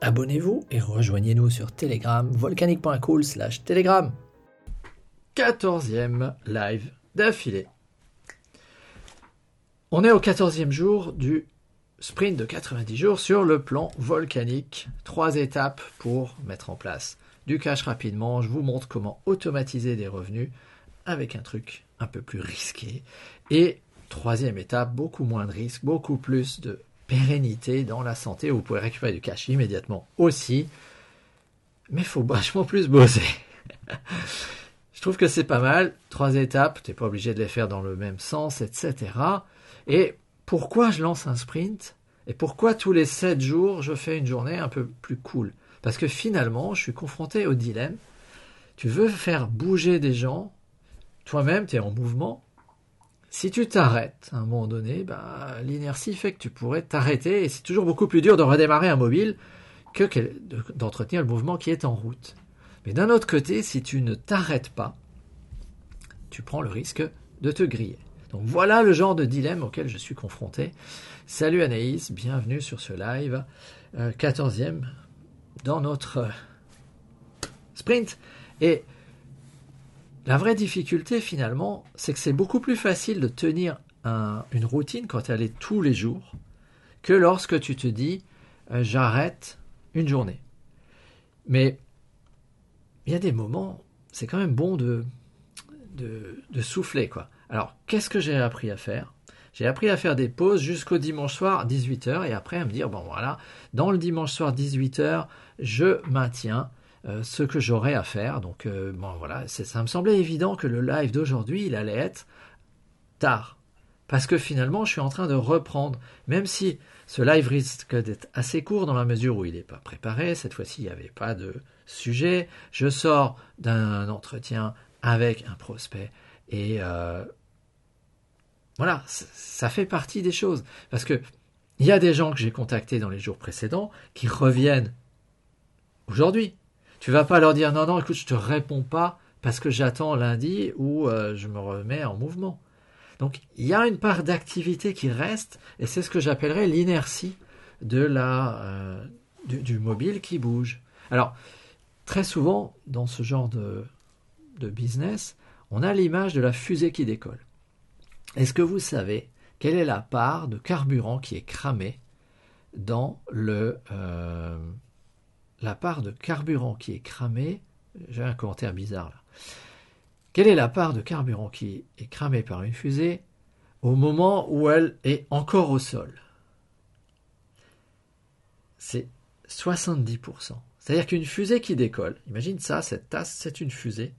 Abonnez-vous et rejoignez-nous sur Telegram, volcanique.cool slash Telegram. 14e live d'affilée. On est au 14e jour du sprint de 90 jours sur le plan volcanique. Trois étapes pour mettre en place du cash rapidement. Je vous montre comment automatiser des revenus avec un truc un peu plus risqué. Et troisième étape, beaucoup moins de risques, beaucoup plus de pérennité dans la santé. Vous pouvez récupérer du cash immédiatement aussi. Mais il faut vachement plus bosser. Je trouve que c'est pas mal. Trois étapes, tu n'es pas obligé de les faire dans le même sens, etc. Et pourquoi je lance un sprint? Et pourquoi tous les sept jours, je fais une journée un peu plus cool? Parce que finalement, je suis confronté au dilemme. Tu veux faire bouger des gens, toi-même, tu es en mouvement, si tu t'arrêtes à un moment donné, bah, l'inertie fait que tu pourrais t'arrêter et c'est toujours beaucoup plus dur de redémarrer un mobile que d'entretenir le mouvement qui est en route. Mais d'un autre côté, si tu ne t'arrêtes pas, tu prends le risque de te griller. Donc voilà le genre de dilemme auquel je suis confronté. Salut Anaïs, bienvenue sur ce live, 14e euh, dans notre euh, sprint. Et la vraie difficulté finalement, c'est que c'est beaucoup plus facile de tenir une routine quand elle est tous les jours que lorsque tu te dis euh, j'arrête une journée. Mais il y a des moments, c'est quand même bon de, de, souffler. quoi. Alors, qu'est-ce que j'ai appris à faire? J'ai appris à faire des pauses jusqu'au dimanche soir 18h et après à me dire, bon voilà, dans le dimanche soir 18h, je maintiens euh, ce que j'aurais à faire. Donc euh, bon voilà, ça me semblait évident que le live d'aujourd'hui, il allait être tard. Parce que finalement, je suis en train de reprendre, même si ce live risque d'être assez court dans la mesure où il n'est pas préparé, cette fois-ci, il n'y avait pas de sujet. Je sors d'un entretien avec un prospect et euh, voilà, ça fait partie des choses. Parce que il y a des gens que j'ai contactés dans les jours précédents qui reviennent aujourd'hui. Tu vas pas leur dire non, non, écoute, je te réponds pas parce que j'attends lundi ou euh, je me remets en mouvement. Donc il y a une part d'activité qui reste et c'est ce que j'appellerais l'inertie de la euh, du, mobile qui bouge. Alors très souvent dans ce genre de, de business, on a l'image de la fusée qui décolle. Est-ce que vous savez quelle est la part de carburant qui est cramée dans le euh, la part de carburant qui est cramée, j'ai un commentaire bizarre là. Quelle est la part de carburant qui est cramée par une fusée au moment où elle est encore au sol? C'est 70%. C'est-à-dire qu'une fusée qui décolle, imagine ça, cette tasse, c'est une fusée.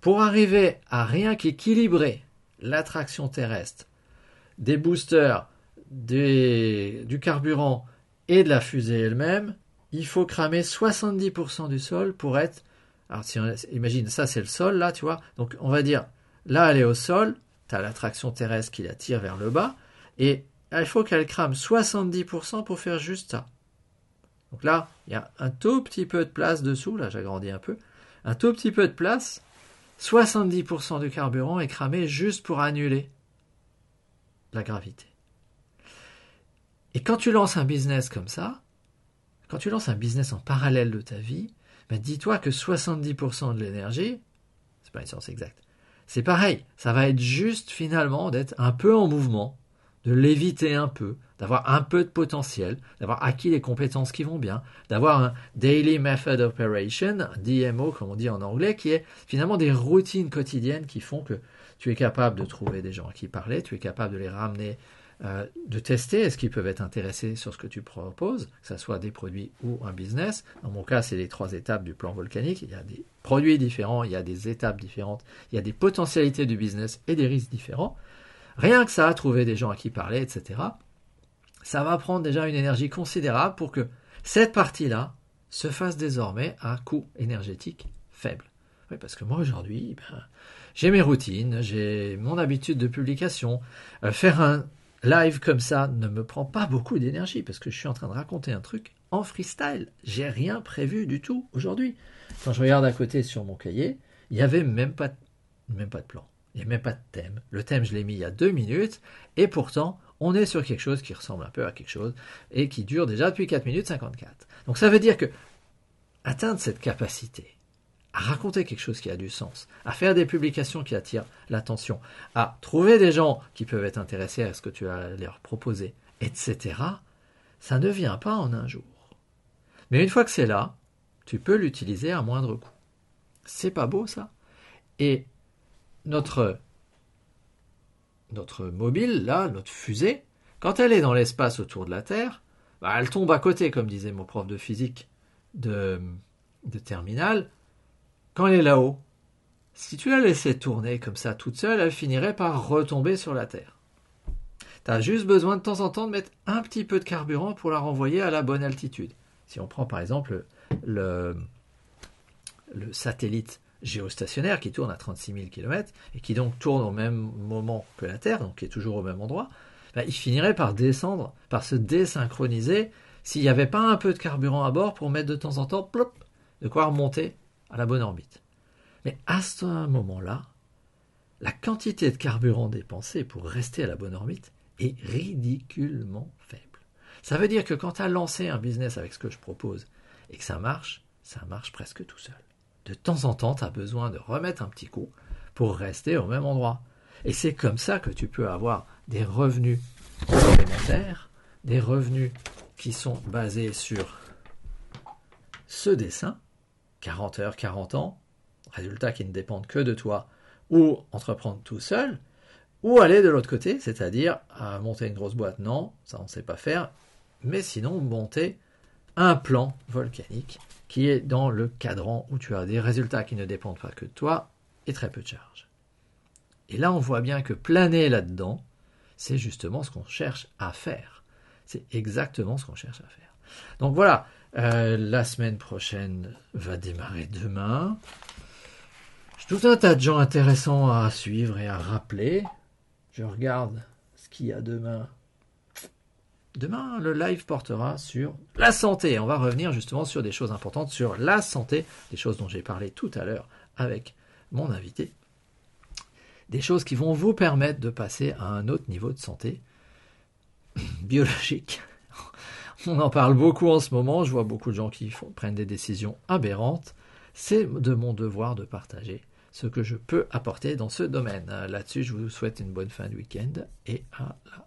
Pour arriver à rien qu'équilibrer l'attraction terrestre, des boosters, du carburant et de la fusée elle-même, il faut cramer 70% du sol pour être. Alors, si on, imagine, ça c'est le sol, là, tu vois. Donc, on va dire, là, elle est au sol, tu as l'attraction terrestre qui la tire vers le bas, et il faut qu'elle crame 70% pour faire juste ça. Donc là, il y a un tout petit peu de place dessous, là, j'agrandis un peu, un tout petit peu de place, 70% du carburant est cramé juste pour annuler la gravité. Et quand tu lances un business comme ça, quand tu lances un business en parallèle de ta vie, ben dis-toi que 70% de l'énergie, c'est pas une science exacte, c'est pareil, ça va être juste finalement d'être un peu en mouvement, de l'éviter un peu, d'avoir un peu de potentiel, d'avoir acquis les compétences qui vont bien, d'avoir un Daily Method Operation, DMO comme on dit en anglais, qui est finalement des routines quotidiennes qui font que tu es capable de trouver des gens qui parler, tu es capable de les ramener euh, de tester est-ce qu'ils peuvent être intéressés sur ce que tu proposes, que ce soit des produits ou un business. Dans mon cas, c'est les trois étapes du plan volcanique. Il y a des produits différents, il y a des étapes différentes, il y a des potentialités du business et des risques différents. Rien que ça, trouver des gens à qui parler, etc., ça va prendre déjà une énergie considérable pour que cette partie-là se fasse désormais à coût énergétique faible. Oui, parce que moi aujourd'hui, ben, j'ai mes routines, j'ai mon habitude de publication. Euh, faire un live comme ça ne me prend pas beaucoup d'énergie parce que je suis en train de raconter un truc en freestyle. J'ai rien prévu du tout aujourd'hui. Quand je regarde à côté sur mon cahier, il n'y avait même pas, même pas de plan. Il n'y a même pas de thème. Le thème, je l'ai mis il y a deux minutes, et pourtant, on est sur quelque chose qui ressemble un peu à quelque chose, et qui dure déjà depuis 4 minutes 54. Donc ça veut dire que atteindre cette capacité à raconter quelque chose qui a du sens, à faire des publications qui attirent l'attention, à trouver des gens qui peuvent être intéressés à ce que tu as leur proposer, etc., ça ne vient pas en un jour. Mais une fois que c'est là, tu peux l'utiliser à moindre coût. C'est pas beau ça Et notre, notre mobile, là, notre fusée, quand elle est dans l'espace autour de la Terre, bah, elle tombe à côté, comme disait mon prof de physique de, de. Quand elle est là-haut, si tu la laissais tourner comme ça toute seule, elle finirait par retomber sur la Terre. Tu as juste besoin de temps en temps de mettre un petit peu de carburant pour la renvoyer à la bonne altitude. Si on prend par exemple le, le satellite géostationnaire qui tourne à 36 000 km et qui donc tourne au même moment que la Terre, donc qui est toujours au même endroit, ben, il finirait par descendre, par se désynchroniser s'il n'y avait pas un peu de carburant à bord pour mettre de temps en temps plop, de quoi remonter à la bonne orbite. Mais à ce moment-là, la quantité de carburant dépensée pour rester à la bonne orbite est ridiculement faible. Ça veut dire que quand tu as lancé un business avec ce que je propose et que ça marche, ça marche presque tout seul de temps en temps, tu as besoin de remettre un petit coup pour rester au même endroit. Et c'est comme ça que tu peux avoir des revenus complémentaires, des revenus qui sont basés sur ce dessin, 40 heures, 40 ans, résultats qui ne dépendent que de toi, ou entreprendre tout seul, ou aller de l'autre côté, c'est-à-dire monter une grosse boîte, non, ça on ne sait pas faire, mais sinon monter un plan volcanique qui est dans le cadran où tu as des résultats qui ne dépendent pas que de toi et très peu de charge. Et là, on voit bien que planer là-dedans, c'est justement ce qu'on cherche à faire. C'est exactement ce qu'on cherche à faire. Donc voilà, euh, la semaine prochaine va démarrer demain. J'ai tout un tas de gens intéressants à suivre et à rappeler. Je regarde ce qu'il y a demain Demain, le live portera sur la santé. On va revenir justement sur des choses importantes sur la santé, des choses dont j'ai parlé tout à l'heure avec mon invité. Des choses qui vont vous permettre de passer à un autre niveau de santé biologique. On en parle beaucoup en ce moment. Je vois beaucoup de gens qui prennent des décisions aberrantes. C'est de mon devoir de partager ce que je peux apporter dans ce domaine. Là-dessus, je vous souhaite une bonne fin de week-end et à la